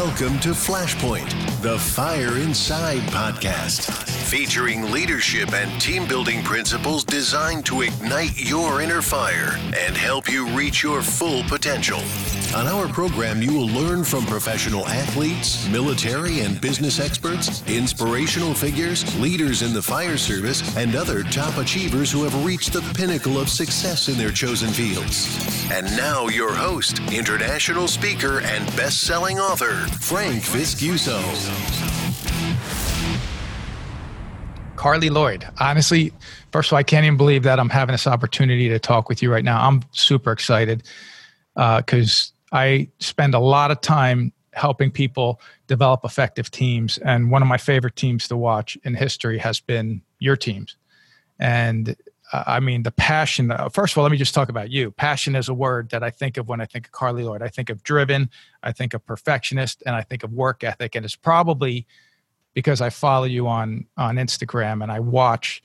Welcome to Flashpoint, the Fire Inside podcast, featuring leadership and team building principles designed to ignite your inner fire and help you reach your full potential. On our program, you will learn from professional athletes, military and business experts, inspirational figures, leaders in the fire service, and other top achievers who have reached the pinnacle of success in their chosen fields. And now, your host, international speaker, and best selling author, Frank Viscuso. Carli Lloyd. Honestly, first of all, I can't even believe that I'm having this opportunity to talk with you right now. I'm super excited because uh, I spend a lot of time helping people develop effective teams. And one of my favorite teams to watch in history has been your teams. And uh, I mean, the passion. Uh, first of all, let me just talk about you. Passion is a word that I think of when I think of Carli Lloyd. I think of driven, I think of perfectionist, and I think of work ethic. And it's probably because I follow you on on Instagram and I watch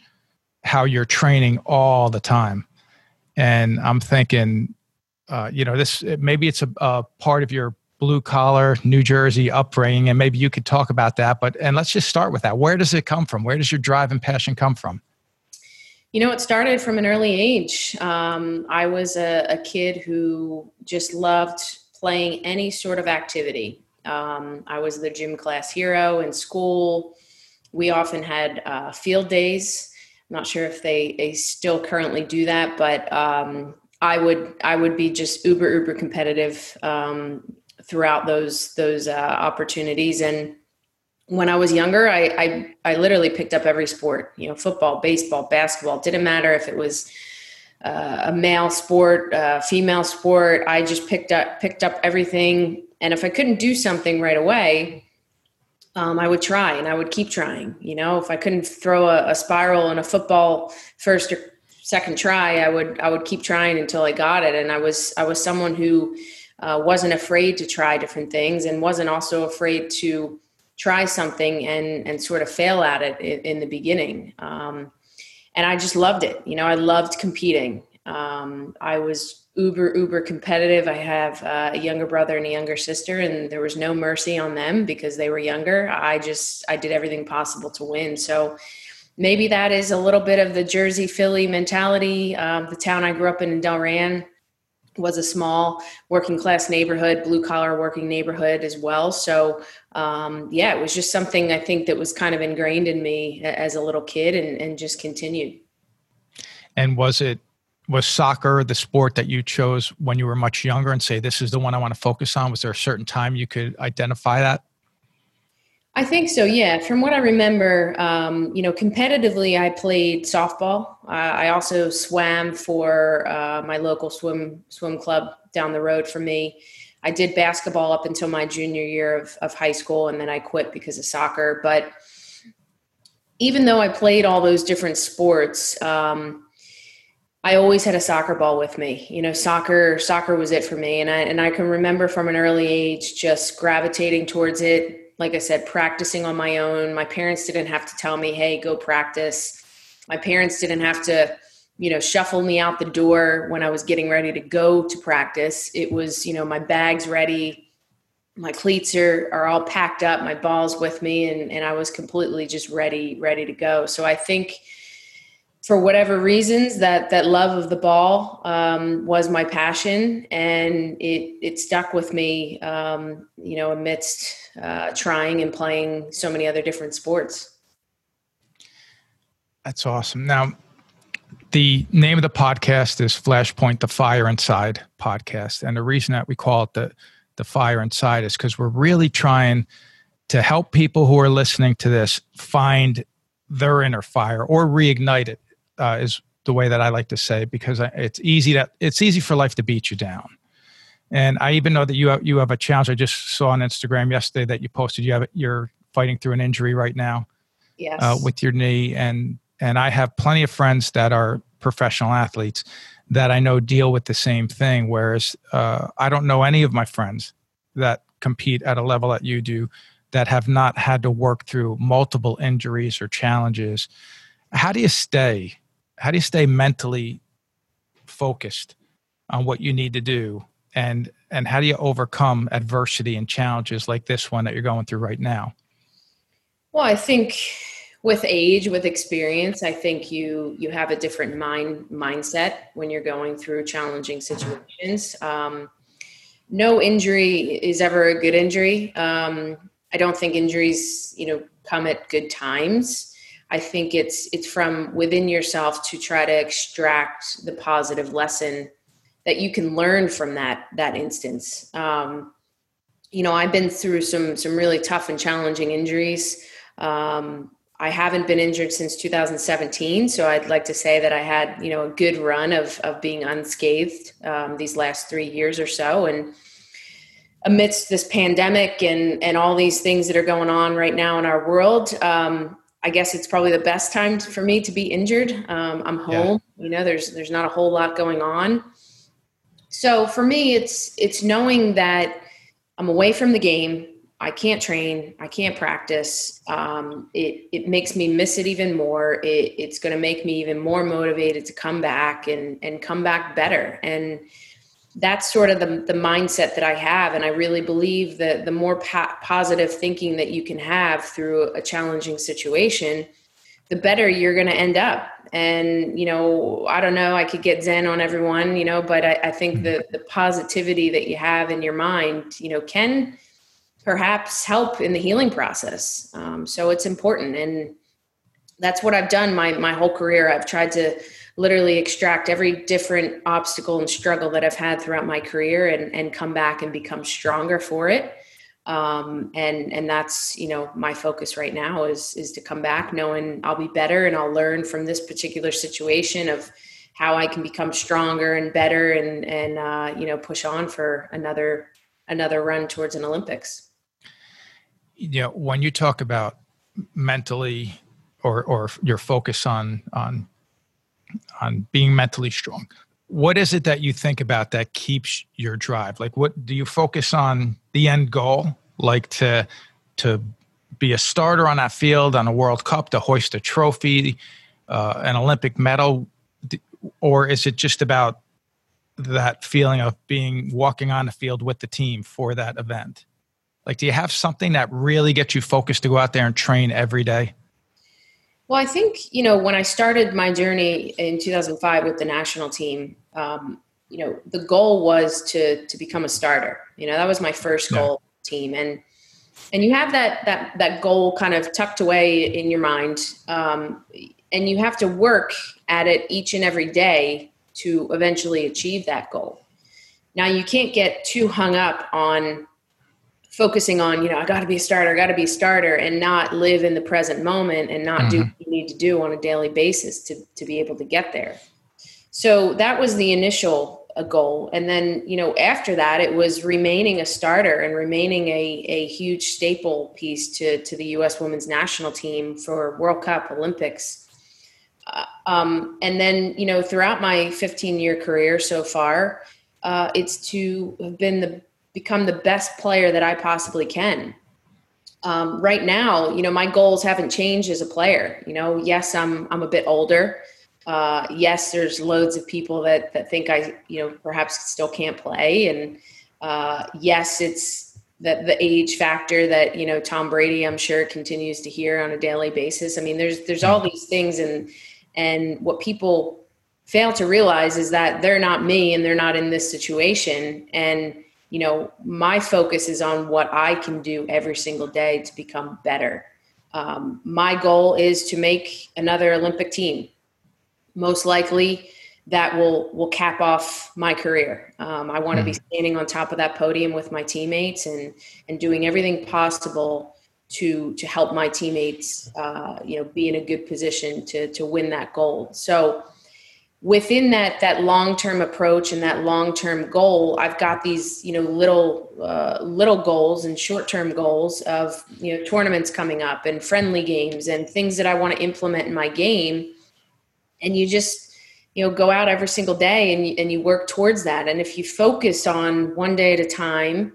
how you're training all the time. And I'm thinking, uh, you know, this maybe it's a, a part of your blue collar New Jersey upbringing, and maybe you could talk about that. But and let's just start with that. Where does it come from? Where does your drive and passion come from? You know, it started from an early age. Um, I was a, a, kid who just loved playing any sort of activity. Um, I was the gym class hero in school. We often had uh, field days. I'm not sure if they, they still currently do that, but um, I would I would be just uber uber competitive um, throughout those those uh, opportunities. And when I was younger, I, I I literally picked up every sport. You know, football, baseball, basketball. Didn't matter if it was uh, a male sport, uh, female sport. I just picked up picked up everything. And if I couldn't do something right away, um, I would try and I would keep trying. You know, if I couldn't throw a, a spiral in a football first or second try, I would I would keep trying until I got it. And I was I was someone who uh, wasn't afraid to try different things and wasn't also afraid to try something and and sort of fail at it in, in the beginning. Um, and I just loved it. You know, I loved competing. Um, I was uber uber competitive. I have uh, a younger brother and a younger sister, and there was no mercy on them because they were younger. I just I did everything possible to win. So maybe that is a little bit of the Jersey Philly mentality. Um, the town I grew up in, in Delran, was a small working class neighborhood, blue collar working neighborhood as well. So, um, yeah, it was just something I think that was kind of ingrained in me as a little kid and, and just continued. And was it was soccer the sport that you chose when you were much younger and say this is the one I want to focus on? Was there a certain time you could identify that? I think so. Yeah, from what I remember, um, you know, competitively, I played softball. Uh, I also swam for uh, my local swim swim club down the road from me. I did basketball up until my junior year of, of high school, and then I quit because of soccer. But even though I played all those different sports, um, I always had a soccer ball with me. You know, soccer soccer was it for me, and I and I can remember from an early age just gravitating towards it like I said, practicing on my own. My parents didn't have to tell me, hey, go practice. My parents didn't have to, you know, shuffle me out the door when I was getting ready to go to practice. It was, you know, my bag's ready, my cleats are, are all packed up, my ball's with me, and, and I was completely just ready, ready to go. So I think for whatever reasons that that love of the ball um, was my passion and it it stuck with me um, you know amidst uh, trying and playing so many other different sports. That's awesome. Now the name of the podcast is flashpoint the fire inside podcast and the reason that we call it the the fire inside is because we're really trying to help people who are listening to this find their inner fire or reignite it uh, is the way that I like to say because it's easy that it's easy for life to beat you down. And I even know that you have, you have a challenge. I just saw on Instagram yesterday that you posted. You have you're fighting through an injury right now, yes, uh, with your knee. And and I have plenty of friends that are professional athletes that I know deal with the same thing. Whereas uh, I don't know any of my friends that compete at a level that you do that have not had to work through multiple injuries or challenges. How do you stay how do you stay mentally focused on what you need to do? And and how do you overcome adversity and challenges like this one that you're going through right now? Well i think with age with experience i think you you have a different mind mindset when you're going through challenging situations. Um, no injury is ever a good injury. Um, i don't think injuries you know come at good times i think it's it's from within yourself to try to extract the positive lesson that you can learn from that that instance. Um, you know i've been through some some really tough and challenging injuries. Um, I haven't been injured since 2017, so I'd like to say that I had you know a good run of of being unscathed um, these last three years or so, and amidst this pandemic and and all these things that are going on right now in our world, um, I guess it's probably the best time for me to be injured. Um, I'm home, yeah. you know. There's there's not a whole lot going on, so for me, it's it's knowing that I'm away from the game. I can't train, I can't practice. Um, it it makes me miss it even more. It, it's going to make me even more motivated to come back and and come back better. And that's sort of the the mindset that I have. And I really believe that the more pa- positive thinking that you can have through a challenging situation, the better you're going to end up. And you know, I don't know. I could get zen on everyone, you know, but I, I think mm-hmm. the the positivity that you have in your mind, you know, can perhaps help in the healing process. Um, so it's important. And that's what I've done my, my whole career. I've tried to literally extract every different obstacle and struggle that I've had throughout my career and, and come back and become stronger for it. Um, and, and that's, you know, my focus right now is, is to come back knowing I'll be better and I'll learn from this particular situation of how I can become stronger and better and, and, uh, you know, push on for another, another run towards an Olympics you know when you talk about mentally or or your focus on on on being mentally strong. What is it that you think about that keeps your drive? Like what do you focus on the end goal? Like to to be a starter on that field on a world cup to hoist a trophy uh, an olympic medal? Or is it just about that feeling of being walking on the field with the team for that event? Like, do you have something that really gets you focused to go out there and train every day? Well, I think, you know, when I started my journey in 2005 with the national team, um, you know, the goal was to, to become a starter. You know, that was my first goal team. And, and you have that, that, that goal kind of tucked away in your mind. Um, and you have to work at it each and every day to eventually achieve that goal. Now, you can't get too hung up on focusing on, you know, I got to be a starter, I got to be a starter, and not live in the present moment and not mm-hmm. do what you need to do on a daily basis to to be able to get there. So that was the initial a uh, goal, and then you know after that it was remaining a starter and remaining a a huge staple piece to to the U.S. Women's National Team for World Cup, Olympics. Uh, um, and then you know throughout my 15 year career so far, uh, it's to have been the become the best player that I possibly can. Um, right now, you know, my goals haven't changed as a player. You know, yes, I'm I'm a bit older. Uh, yes, there's loads of people that that think I, you know, perhaps still can't play, and uh, yes, it's the the age factor that you know Tom Brady, I'm sure, continues to hear on a daily basis. I mean, there's there's all these things, and and what people fail to realize is that they're not me, and they're not in this situation, and you know, my focus is on what I can do every single day to become better. Um, my goal is to make another Olympic team. Most likely, that will will cap off my career. Um, I want to mm. be hmm. standing on top of that podium with my teammates and and doing everything possible to to help my teammates, uh, you know, be in a good position to to win that gold. So within that that long-term approach and that long-term goal i've got these you know little uh, little goals and short-term goals of you know tournaments coming up and friendly games and things that i want to implement in my game. And you just you know go out every single day and you, and you work towards that. And if you focus on one day at a time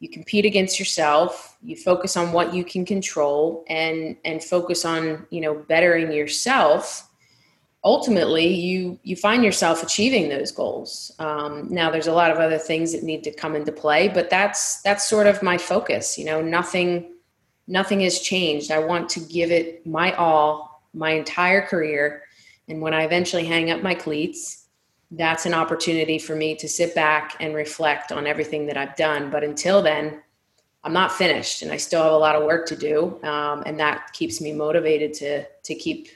you compete against yourself you focus on what you can control and and focus on you know bettering yourself ultimately you you find yourself achieving those goals. Um, now there's a lot of other things that need to come into play but that's that's sort of my focus you know nothing nothing has changed. I want to give it my all my entire career and when i eventually hang up my cleats that's an opportunity for me to sit back and reflect on everything that i've done. But until then i'm not finished and i still have a lot of work to do um, and that keeps me motivated to to keep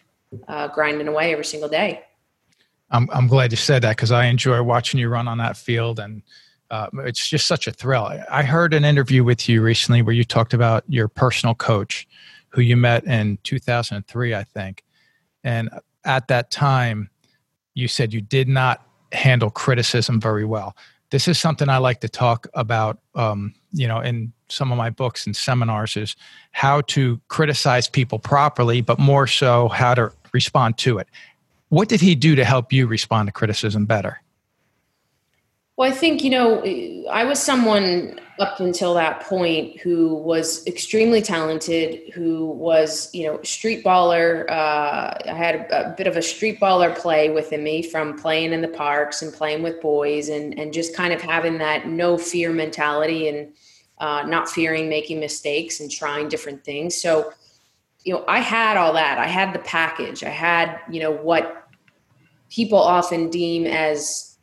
uh, grinding away every single day. I'm I'm glad you said that because I enjoy watching you run on that field, and uh, it's just such a thrill. I heard an interview with you recently where you talked about your personal coach, who you met in 2003, I think, and at that time, you said you did not handle criticism very well. This is something I like to talk about, um, you know, in some of my books and seminars is how to criticize people properly, but more so how to respond to it. What did he do to help you respond to criticism better? Well, I think, you know, I was someone up until that point who was extremely talented, who was, you know, street baller. Uh, I had a, a, bit of a street baller play within me from playing in the parks and playing with boys and, and just kind of having that no fear mentality and uh, not fearing making mistakes and trying different things. So, you know, I had all that. I had the package. I had, you know, what people often deem as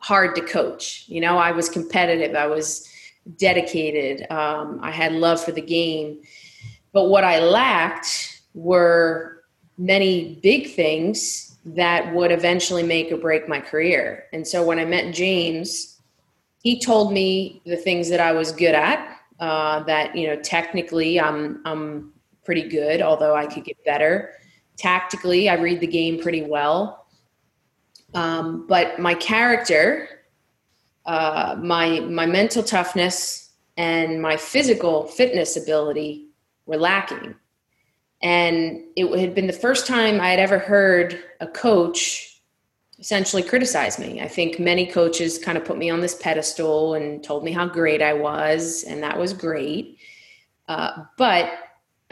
hard to coach. You know, I was competitive. I was dedicated. Um, I had love for the game. But what I lacked were many big things that would eventually make or break my career. And so when I met James, he told me the things that I was good at. Uh, that you know, technically, I'm I'm pretty good, although I could get better. Tactically, I read the game pretty well. Um, but my character, uh, my my mental toughness, and my physical fitness ability were lacking. And it had been the first time I had ever heard a coach essentially criticize me. I think many coaches kind of put me on this pedestal and told me how great I was, and that was great. Uh, but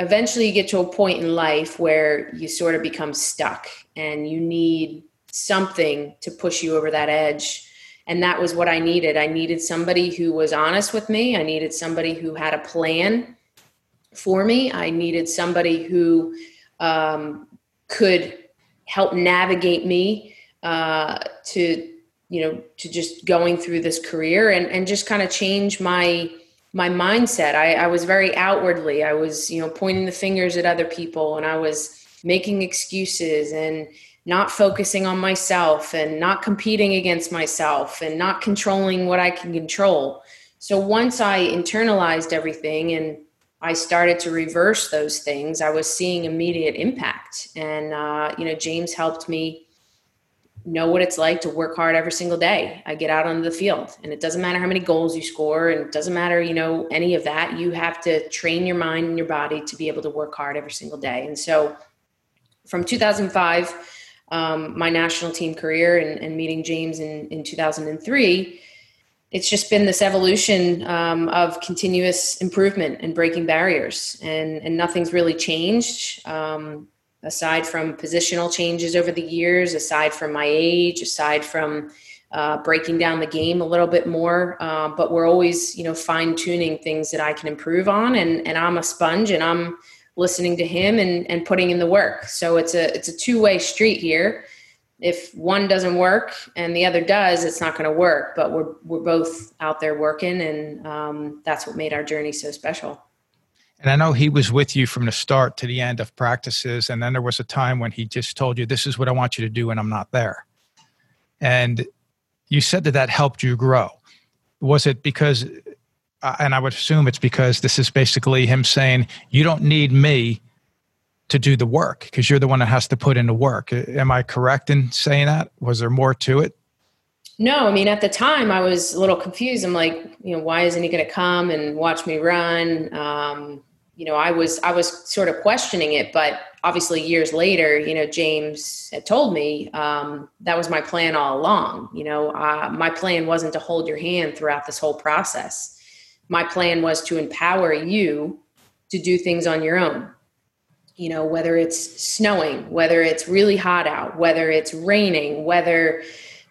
eventually, you get to a point in life where you sort of become stuck and you need something to push you over that edge. And that was what I needed. I needed somebody who was honest with me, I needed somebody who had a plan for me, I needed somebody who um, could help navigate me uh, to you know to just going through this career and and just kind of change my my mindset. I, I was very outwardly. I was you know pointing the fingers at other people and i was making excuses and not focusing on myself and not competing against myself and not controlling what i can control. So once i internalized everything and i started to reverse those things i was seeing immediate impact. And uh, you know james helped me know what it's like to work hard every single day. I get out on the field and it doesn't matter how many goals you score and it doesn't matter, you know, any of that. You have to train your mind and your body to be able to work hard every single day. And so from 2005, um, my national team career and, and meeting James in, in 2003, it's just been this evolution um, of continuous improvement and breaking barriers and, and nothing's really changed. Um, aside from positional changes over the years, aside from my age, aside from uh, breaking down the game a little bit more. Uh, but we're always, you know, fine tuning things that I can improve on. And and I'm a sponge, and I'm listening to him and and putting in the work. So it's a it's a two way street here. If one doesn't work and the other does, it's not going to work. But we're we're both out there working, and um, that's what made our journey so special. And I know he was with you from the start to the end of practices. And then there was a time when he just told you, This is what I want you to do, and I'm not there. And you said that that helped you grow. Was it because, uh, and I would assume it's because this is basically him saying, You don't need me to do the work because you're the one that has to put in the work. Am I correct in saying that? Was there more to it? No, I mean, at the time I was a little confused. I'm like, you know, why isn't he going to come and watch me run? Um, you know, I was I was sort of questioning it, but obviously years later, you know, James had told me um, that was my plan all along. You know, uh, my plan wasn't to hold your hand throughout this whole process. My plan was to empower you to do things on your own. you know, whether it's snowing, whether it's really hot out, whether it's raining, whether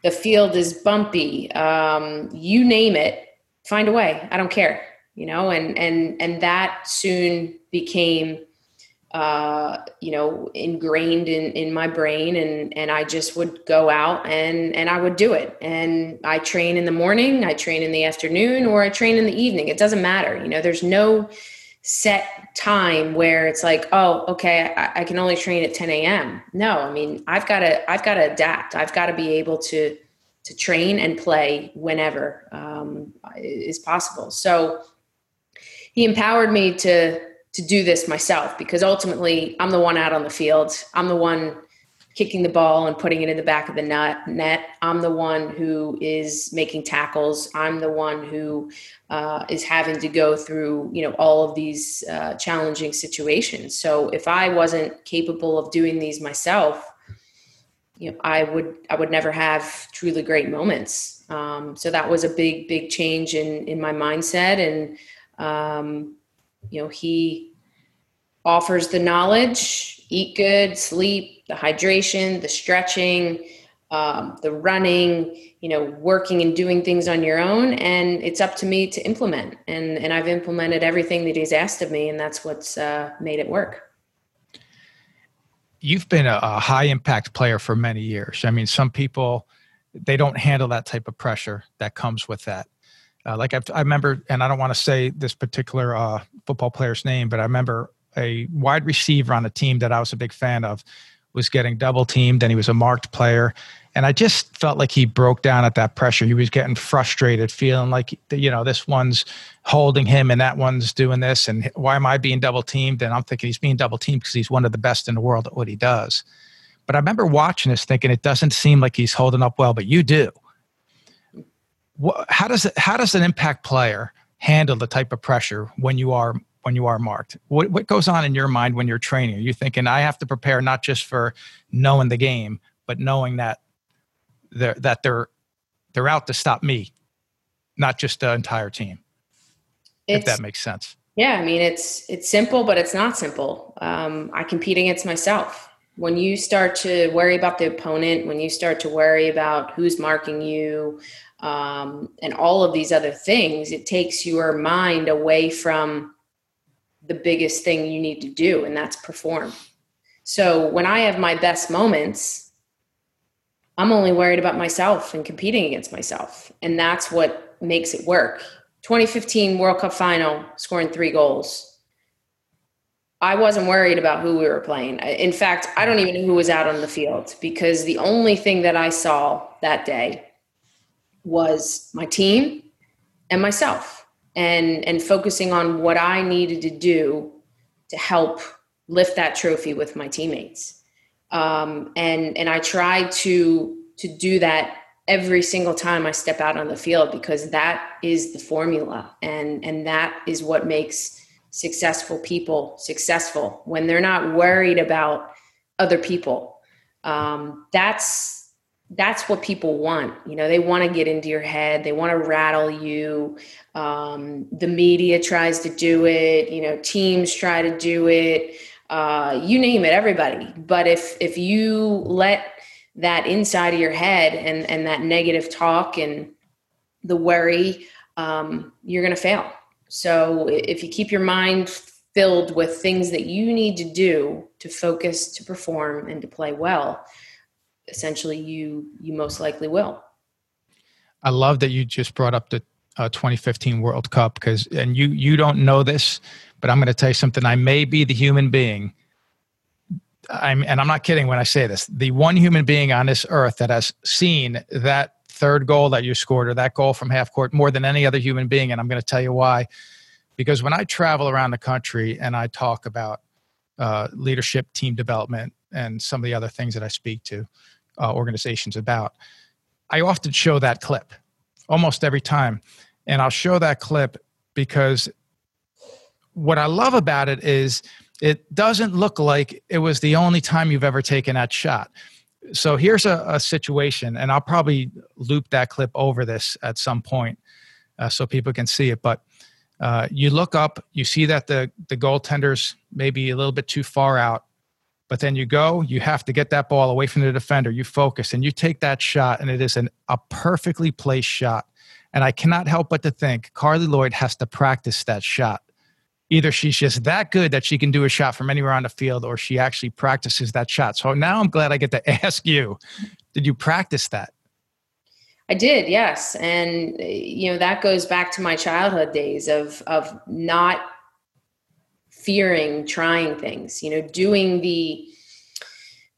the field is bumpy, um, you name it, find a way. I don't care, you know, and and and that soon became uh, you know, ingrained in, in my brain and, and I just would go out and, and I would do it. And I train in the morning, I train in the afternoon, or I train in the evening. It doesn't matter. You know, there's no set time where it's like, oh, okay, I, I can only train at 10 a.m. No, I mean, I've got to, I've got to adapt. I've got to be able to, to train and play whenever um, is possible. So he empowered me to to do this myself because ultimately I'm the one out on the field. I'm the one kicking the ball and putting it in the back of the net. I'm the one who is making tackles. I'm the one who uh, is having to go through, you know, all of these uh, challenging situations. So if I wasn't capable of doing these myself, you know, I would I would never have truly great moments. Um, so that was a big big change in in my mindset and. Um, you know he offers the knowledge eat good sleep the hydration the stretching um, the running you know working and doing things on your own. And it's up to me to implement. And and i've implemented everything that he's asked of me and that's what's uh, made it work. You've been a, a high impact player for many years. I mean some people they don't handle that type of pressure that comes with that uh, like I've, i remember, and I don't want to say this particular uh, football player's name, but I remember a wide receiver on a team that I was a big fan of was getting double teamed, and he was a marked player, and I just felt like he broke down at that pressure. He was getting frustrated, feeling like you know this one's holding him and that one's doing this, and why am I being double teamed? And I'm thinking he's being double teamed because he's one of the best in the world at what he does. But I remember watching this, thinking it doesn't seem like he's holding up well, but you do what, how does it, how does an impact player handle the type of pressure when you are when you are marked? What what goes on in your mind when you're training? Are you thinking I have to prepare not just for knowing the game, but knowing that they're that they're they're out to stop me, not just the entire team. It's, if that makes sense. Yeah, I mean it's it's simple, but it's not simple. Um, I compete against myself. When you start to worry about the opponent, when you start to worry about who's marking you, um, and all of these other things, it takes your mind away from the biggest thing you need to do, and that's perform. So when I have my best moments, I'm only worried about myself and competing against myself. And that's what makes it work. 2015 World Cup final, scoring three goals. I wasn't worried about who we were playing. In fact, I don't even know who was out on the field because the only thing that I saw that day was my team and myself and and focusing on what I needed to do to help lift that trophy with my teammates. Um, and and I try to to do that every single time I step out on the field because that is the formula and and that is what makes successful people successful when they're not worried about other people. Um, that's that's what people want. You know, they want to get into your head. They want to rattle you. Um, the media tries to do it. You know, teams try to do it. Uh, you name it, everybody. But if if you let that inside of your head and and that negative talk and the worry, um, you're going to fail. So if you keep your mind filled with things that you need to do to focus, to perform, and to play well essentially you you most likely will. I love that you just brought up the uh, 2015 World Cup because, and you you don't know this, but I'm going to tell you something. I may be the human being. I'm, and I'm not kidding when I say this. The one human being on this earth that has seen that third goal that you scored or that goal from half court more than any other human being, and I'm going to tell you why. Because when I travel around the country and I talk about uh, leadership, team development, and some of the other things that I speak to, uh, organizations about. I often show that clip almost every time. And I'll show that clip because what I love about it is it doesn't look like it was the only time you've ever taken that shot. So here's a, a situation, and I'll probably loop that clip over this at some point uh, so people can see it. But Uh, you look up, you see that the the goaltender's maybe a little bit too far out, but then you go, you have to get that ball away from the defender. You focus and you take that shot, and it is an, a perfectly placed shot. And I cannot help but to think Carli Lloyd has to practice that shot. Either she's just that good that she can do a shot from anywhere on the field, or she actually practices that shot. So now I'm glad I get to ask you did you practice that? I did, yes. And, you know, that goes back to my childhood days of, of not fearing trying things you know doing the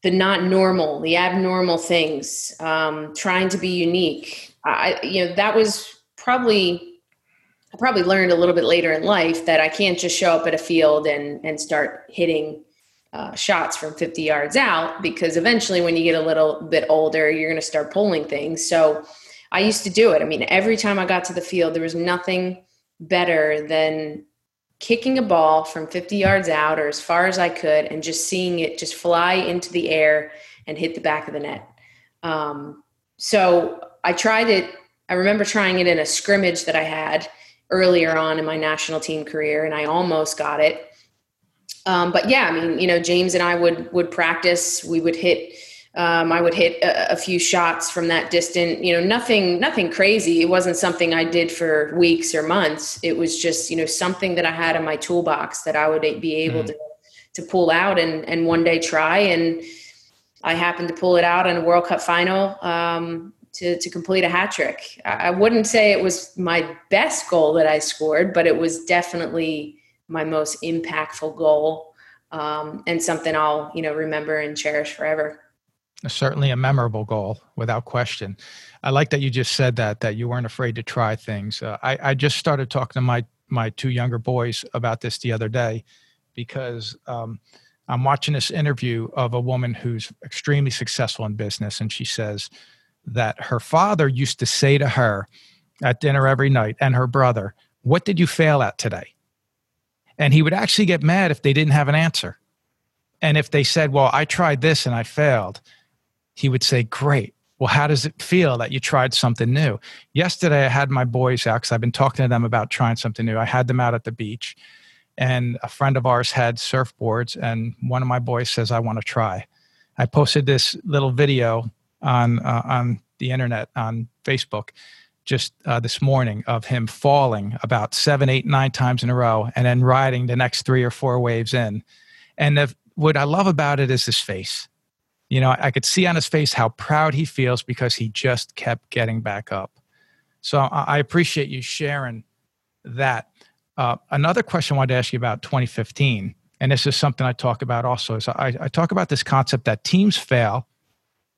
the not normal the abnormal things um, trying to be unique. I you know that was probably i probably learned a little bit later in life that i can't just show up at a field and and start hitting uh, shots from 50 yards out because eventually when you get a little bit older you're going to start pulling things. So i used to do it. I mean every time i got to the field there was nothing better than kicking a ball from 50 yards out or as far as I could and just seeing it just fly into the air and hit the back of the net. Um, so I tried it. I remember trying it in a scrimmage that I had earlier on in my national team career, and I almost got it. Um, but yeah, I mean, you know, James and I would would practice. We would hit um, I would hit a, a, few shots from that distant, you know, nothing, nothing crazy. It wasn't something I did for weeks or months. It was just, you know, something that I had in my toolbox that I would be able mm. to, to pull out and, and one day try. And I happened to pull it out in a World Cup final um, to, to complete a hat trick. I wouldn't say it was my best goal that I scored, but it was definitely my most impactful goal um, and something I'll, you know, remember and cherish forever certainly a memorable goal without question. I like that you just said that that you weren't afraid to try things. Uh, I, I just started talking to my my two younger boys about this the other day because um, i'm watching this interview of a woman who's extremely successful in business and she says that her father used to say to her at dinner every night and her brother what did you fail at today? And he would actually get mad if they didn't have an answer. And if they said well i tried this and i failed he would say, Great. Well, how does it feel that you tried something new? Yesterday, I had my boys out because I've been talking to them about trying something new. I had them out at the beach, and a friend of ours had surfboards, and one of my boys says, I want to try. I posted this little video on, uh, on the internet, on Facebook, just uh, this morning of him falling about seven, eight, nine times in a row and then riding the next three or four waves in. And the, what I love about it is his face you know, I could see on his face how proud he feels because he just kept getting back up. So I appreciate you sharing that. Uh, another question I wanted to ask you about 2015, and this is something I talk about also, is I, I talk about this concept that teams fail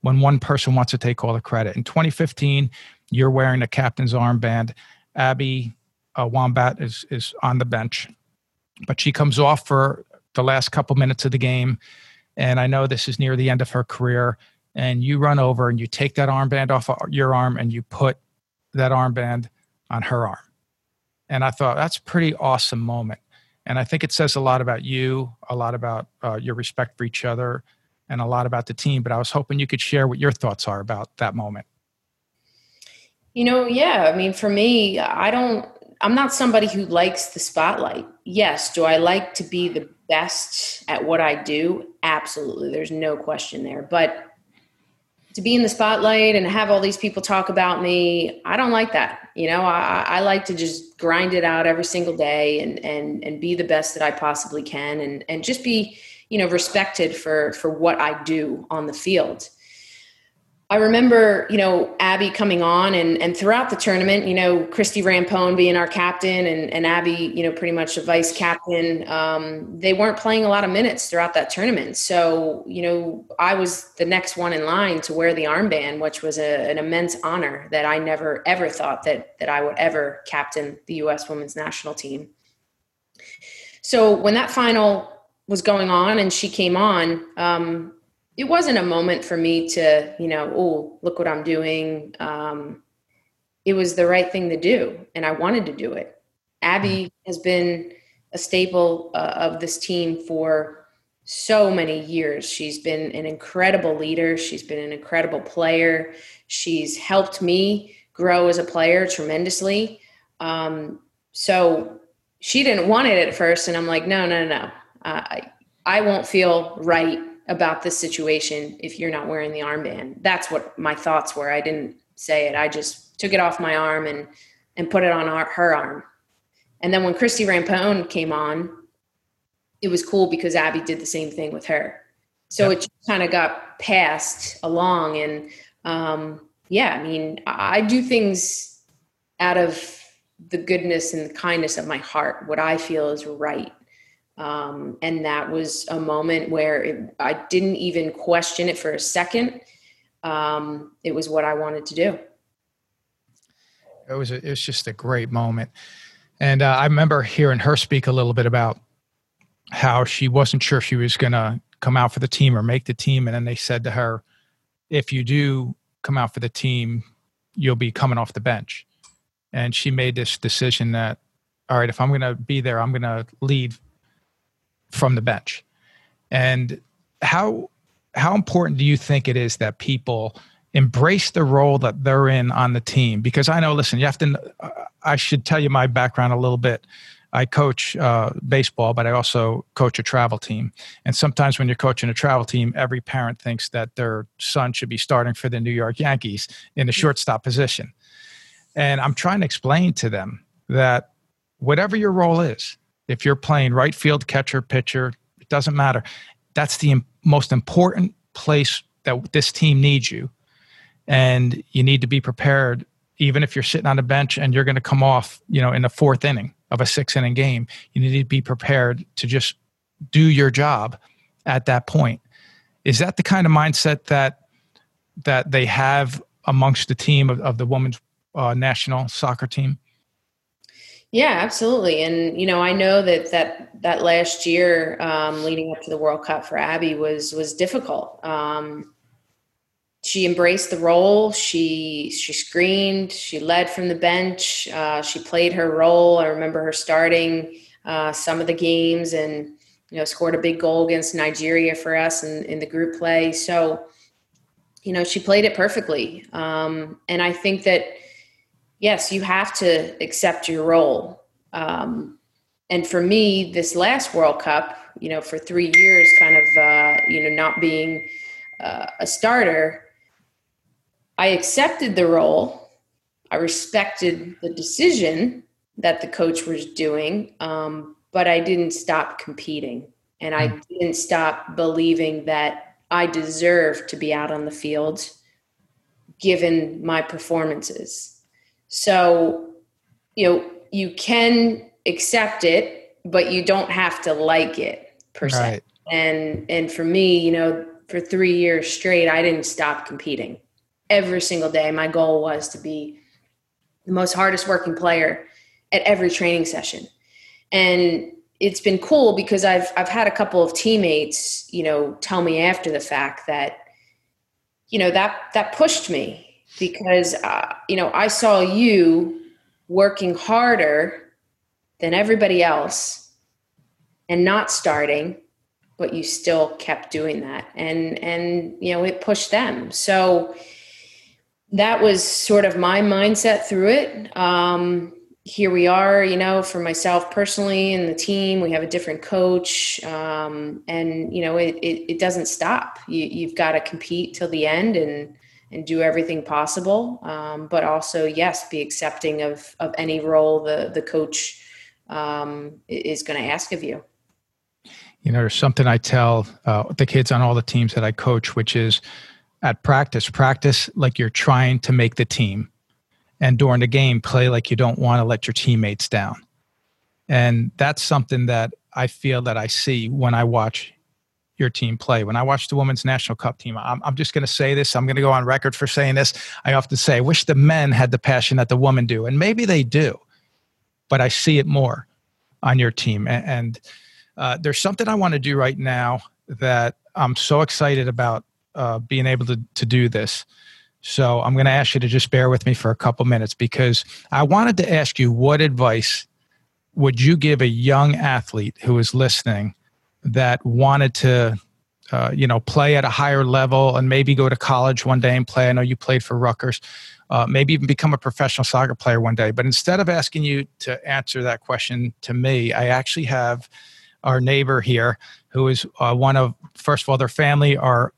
when one person wants to take all the credit. In 2015, you're wearing a captain's armband. Abby uh, Wambach is, is on the bench, but she comes off for the last couple minutes of the game and I know this is near the end of her career, and you run over and you take that armband off your arm and you put that armband on her arm. And I thought that's a pretty awesome moment. And I think it says a lot about you, a lot about uh, your respect for each other, and a lot about the team. But I was hoping you could share what your thoughts are about that moment. You know, yeah. I mean, for me, I don't, I'm not somebody who likes the spotlight. Yes. Do I like to be the best at what I do? Absolutely. There's no question there. But to be in the spotlight and have all these people talk about me, I don't like that. You know, I, I like to just grind it out every single day and and and be the best that I possibly can and and just be, you know, respected for for what I do on the field. I remember, you know, Abby coming on and, and throughout the tournament, you know, Christie Rampone being our captain and, and Abby, you know, pretty much a vice captain. Um, they weren't playing a lot of minutes throughout that tournament. So, you know, I was the next one in line to wear the armband, which was a, an immense honor that I never, ever thought that, that I would ever captain the U.S. women's national team. So when that final was going on and she came on, um, it wasn't a moment for me to, you know, oh, look what I'm doing. Um, it was the right thing to do, and I wanted to do it. Abby mm. has been a staple uh, of this team for so many years. She's been an incredible leader. She's been an incredible player. She's helped me grow as a player tremendously. Um, so she didn't want it at first. And I'm like, no, no, no. Uh, I, I won't feel right about this situation if you're not wearing the armband. That's what my thoughts were. I didn't say it. I just took it off my arm and, and put it on our, her arm. And then when Christie Rampone came on, it was cool because Abby did the same thing with her. So it kind of got passed along. And um, yeah, I mean, I do things out of the goodness and the kindness of my heart, what I feel is right. Um, and that was a moment where it, I didn't even question it for a second. Um, it was what I wanted to do. It was a, it was just a great moment, and uh, I remember hearing her speak a little bit about how she wasn't sure she was going to come out for the team or make the team, and then they said to her, "If you do come out for the team, you'll be coming off the bench." And she made this decision that, all right, if I'm going to be there, I'm going to lead from the bench. And how how important do you think it is that people embrace the role that they're in on the team? Because I know, listen, you have to. I should tell you my background a little bit. I coach uh, baseball, but I also coach a travel team. And sometimes when you're coaching a travel team, every parent thinks that their son should be starting for the New York Yankees in the shortstop position. And I'm trying to explain to them that whatever your role is, if you're playing right field, catcher, pitcher, it doesn't matter. That's the most important place that this team needs you. And you need to be prepared, even if you're sitting on the bench and you're going to come off, you know, in the fourth inning of a six inning game. You need to be prepared to just do your job at that point. Is that the kind of mindset that that they have amongst the team of, of the women's uh, national soccer team? Yeah, absolutely. And you know, I know that that that last year, um, leading up to the World Cup for Abby, was was difficult. Um, she embraced the role. She she screened. She led from the bench. Uh, she played her role. I remember her starting uh, some of the games, and you know, scored a big goal against Nigeria for us in, in the group play. So, you know, she played it perfectly. Um, and I think that yes, you have to accept your role. Um, and for me, this last World Cup, you know, for three years, kind of, uh, you know, not being uh, a starter, I accepted the role. I respected the decision that the coach was doing, um, but I didn't stop competing. And I hmm. didn't stop believing that I deserved to be out on the field given my performances. So, you know, you can accept it, but you don't have to like it per se. Right. And and for me, you know, for 3 years straight, I didn't stop competing. Every single day my goal was to be the most hardest working player at every training session. And it's been cool because I've I've had a couple of teammates, you know, tell me after the fact that you know that that pushed me because uh, you know I saw you working harder than everybody else and not starting but you still kept doing that. And and you know it pushed them. So that was sort of my mindset through it. Um, here we are you know for myself personally and the team we have a different coach um, and you know it, it, it doesn't stop. You, you've got to compete till the end and and do everything possible. Um, but also, yes, be accepting of of any role the the coach um, is going to ask of you. You know, there's something I tell uh, the kids on all the teams that I coach, which is at practice, practice like you're trying to make the team, and during the game, play like you don't want to let your teammates down. And that's something that I feel that I see when I watch your team play. When I watch the women's national cup team, I'm, I'm just going to say this. I'm going to go on record for saying this. I often say, I wish the men had the passion that the women do. And maybe they do, but I see it more on your team. And, and uh, there's something I want to do right now that I'm so excited about uh, being able to, to do this. So I'm going to ask you to just bear with me for a couple minutes because I wanted to ask you what advice would you give a young athlete who is listening – that wanted to uh, you know play at a higher level and maybe go to college one day and play. I know you played for Rutgers uh, maybe even become a professional soccer player one day. But instead of asking you to answer that question to me, I actually have our neighbor here who is uh, one of first of all their family are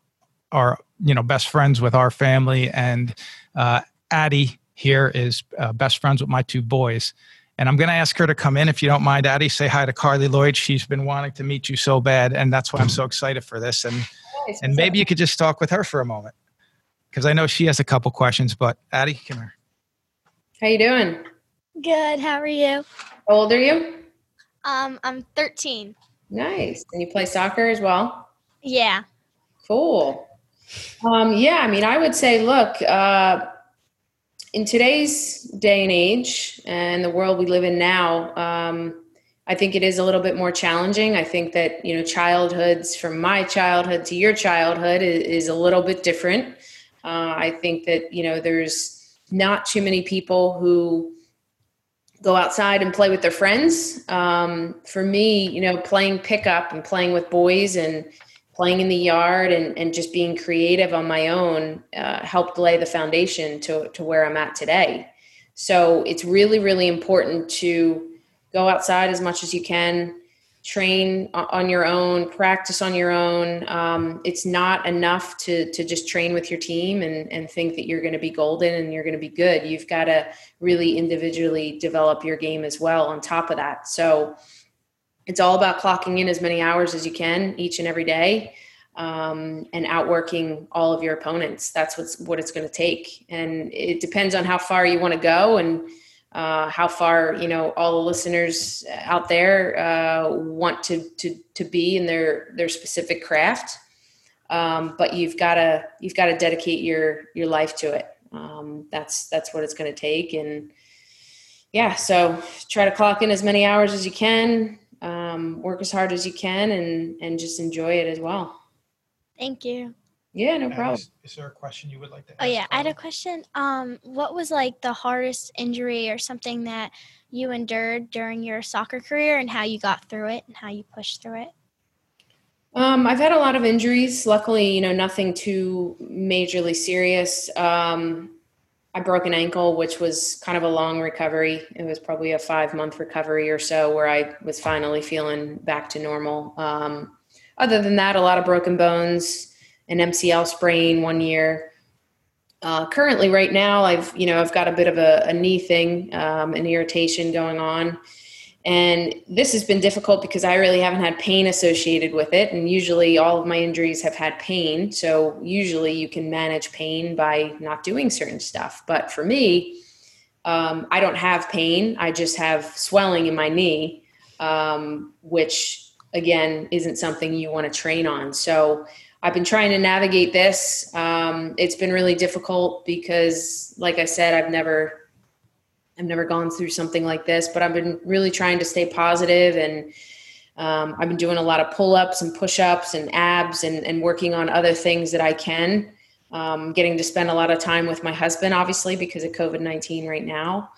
are you know best friends with our family. And uh, addie here is uh, best friends with my two boys and i'm going to ask her to come in if you don't mind addie say hi to carli lloyd she's been wanting to meet you so bad and that's why i'm so excited for this and nice. and maybe you could just talk with her for a moment because i know she has a couple questions but addie come here how you doing good how are you how old are you um, I'm 13. Nice. And you play soccer as well? Yeah. Cool. Um, yeah, I mean, I would say, look, uh, in today's day and age and the world we live in now, um, I think it is a little bit more challenging. I think that, you know, childhoods from my childhood to your childhood is, is a little bit different. Uh, I think that, you know, there's not too many people who go outside and play with their friends. Um, for me, you know, playing pickup and playing with boys and playing in the yard and, and just being creative on my own uh, helped lay the foundation to, to where I'm at today. So it's really, really important to go outside as much as you can, train on your own, practice on your own. Um, it's not enough to to just train with your team and and think that you're going to be golden and you're going to be good. You've got to really individually develop your game as well. On top of that, so it's all about clocking in as many hours as you can each and every day. Um, and outworking all of your opponents. That's what's what it's going to take, and it depends on how far you want to go and uh, how far you know all the listeners out there uh, want to to to be in their their specific craft. Um, but you've got to you've got to dedicate your your life to it. Um, that's that's what it's going to take, and yeah, so try to clock in as many hours as you can, um, work as hard as you can, and and just enjoy it as well. Thank you. Yeah, no problem. Is, is, there a question you would like to ask? Oh yeah, I had a question. Um, what was like the hardest injury or something that you endured during your soccer career and how you got through it and how you pushed through it? Um, I've had a lot of injuries. Luckily, you know, nothing too majorly serious. Um, I broke an ankle, which was kind of a long recovery. It was probably a five month recovery or so where I was finally feeling back to normal. Um, other than that, a lot of broken bones an MCL sprain one year. Uh, currently, right now, I've you know I've got a bit of a, a knee thing, um, an irritation going on, and this has been difficult because I really haven't had pain associated with it. And usually, all of my injuries have had pain. So usually, you can manage pain by not doing certain stuff. But for me, um, I don't have pain. I just have swelling in my knee, um, which again isn't something you want to train on. So I've been trying to navigate this. Um, it's been really difficult because, like I said, I've never, I've never gone through something like this. But I've been really trying to stay positive, and um, I've been doing a lot of pull-ups and push-ups and abs, and, and working on other things that I can. Um, getting to spend a lot of time with my husband, obviously, because of COVID nineteen right now.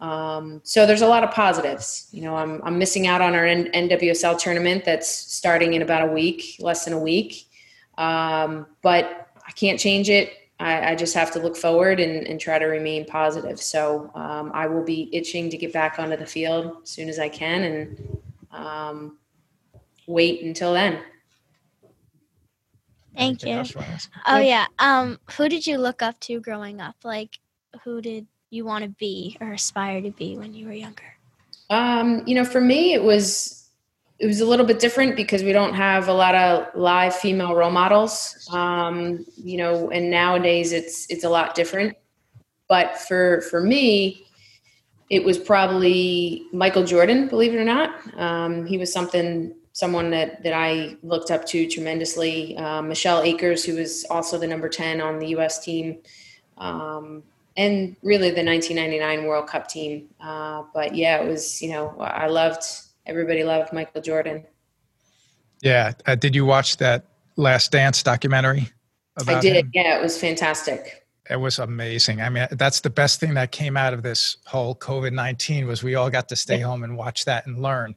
Um, so there's a lot of positives. You know, I'm I'm missing out on our N- NWSL tournament that's starting in about a week, less than a week. Um, but I can't change it. I, I, just have to look forward and, and try to remain positive. So um, I will be itching to get back onto the field as soon as I can and um, wait until then. Thank you. Oh yeah. Um, who did you look up to growing up? Like, who did you want to be or aspire to be when you were younger? Um, you know, for me, it was it was a little bit different because we don't have a lot of live female role models. Um, you know and nowadays it's it's a lot different. But for for me it was probably michael jordan believe it or not. Um, he was something someone that that i looked up to tremendously. Uh, michelle akers who was also the number 10 on the us team um, and really the 1999 world cup team. Uh, but yeah it was you know i loved everybody loved Michael Jordan. Yeah. Uh, did you watch that Last Dance documentary? I did. Him? Yeah, it was fantastic. It was amazing. I mean, that's the best thing that came out of this whole COVID nineteen was we all got to stay home and watch that and learn,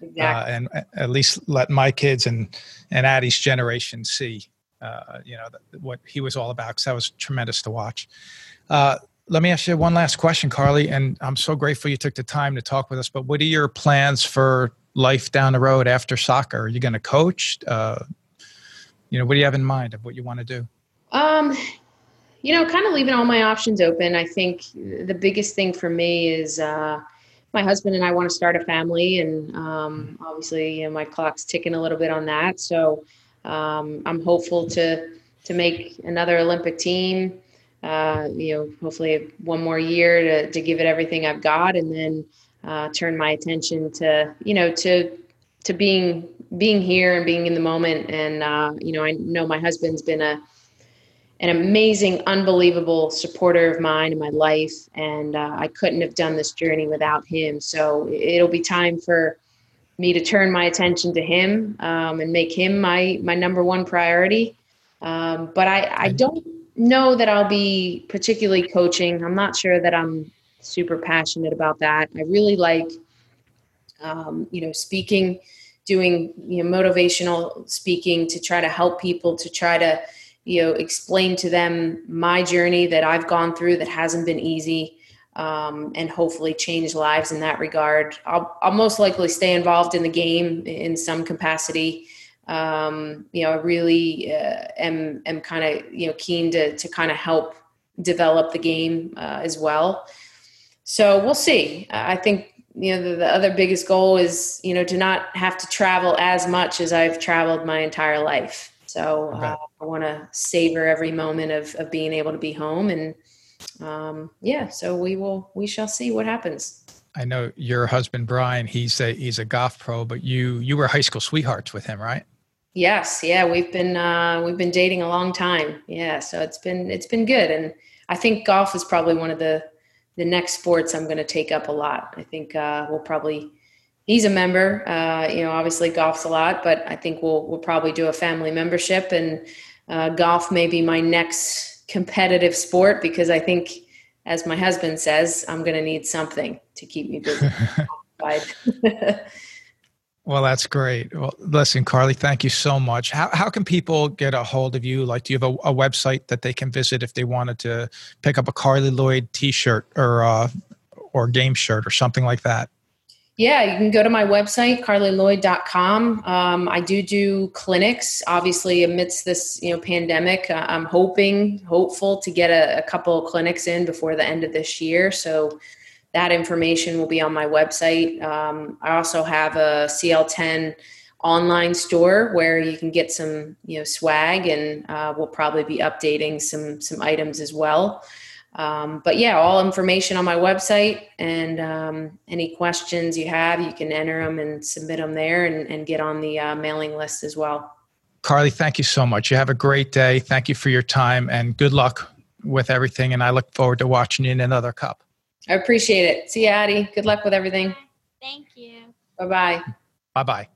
exactly. uh, and at least let my kids and and Addie's generation see, uh, you know, what he was all about. Because that was tremendous to watch. Uh, let me ask you one last question, Carli. And I'm so grateful you took the time to talk with us. But what are your plans for life down the road after soccer? Are you going to coach? Uh, you know, what do you have in mind of what you want to do? Um, you know, kind of leaving all my options open. I think the biggest thing for me is uh, my husband and I want to start a family, and um, obviously, you know, my clock's ticking a little bit on that. So um, I'm hopeful to to make another Olympic team. Uh, you know, hopefully one more year to to give it everything I've got, and then uh, turn my attention to you know to to being being here and being in the moment. And uh, you know, I know my husband's been a an amazing, unbelievable supporter of mine in my life, and uh, I couldn't have done this journey without him. So it'll be time for me to turn my attention to him um, and make him my my number one priority. Um, but I, I don't know that I'll be particularly coaching. I'm not sure that I'm super passionate about that. I really like, um, you know, speaking, doing you know motivational speaking to try to help people to try to you know explain to them my journey that i've gone through that hasn't been easy um, and hopefully change lives in that regard I'll, I'll most likely stay involved in the game in some capacity um, you know i really uh, am am kind of you know keen to to kind of help develop the game uh, as well so we'll see i think you know the, the, other biggest goal is you know to not have to travel as much as i've traveled my entire life so uh, I want to savor every moment of, of being able to be home. And um, yeah, so we will, we shall see what happens. I know your husband, Brian, he's a, he's a golf pro, but you, you were high school sweethearts with him, right? Yes. Yeah. We've been, uh, we've been dating a long time. Yeah. So it's been, it's been good. And I think golf is probably one of the, the next sports I'm going to take up a lot. I think uh, we'll probably he's a member. Uh, you know, obviously golfs a lot, but I think we'll we'll probably do a family membership, and uh, golf may be my next competitive sport because I think, as my husband says, I'm going to need something to keep me busy. well, that's great. Well, listen, Carli, thank you so much. How how can people get a hold of you? Like, do you have a, a website that they can visit if they wanted to pick up a Carli Lloyd T-shirt or uh, or game shirt or something like that? Yeah, you can go to my website, carlylloyd.com. Um, I do do clinics, obviously, amidst this you know pandemic. Uh, I'm hoping, hopeful to get a, a couple clinics in before the end of this year. So that information will be on my website. Um, I also have a CL10 online store where you can get some you know swag, and uh, we'll probably be updating some some items as well. Um, but yeah, all information on my website and um, any questions you have, you can enter them and submit them there and, and get on the uh, mailing list as well. Carli, thank you so much. You have a great day. Thank you for your time and good luck with everything. And I look forward to watching you in another cup. I appreciate it. See you, Addie. Good luck with everything. Thank you. Bye bye. Bye bye.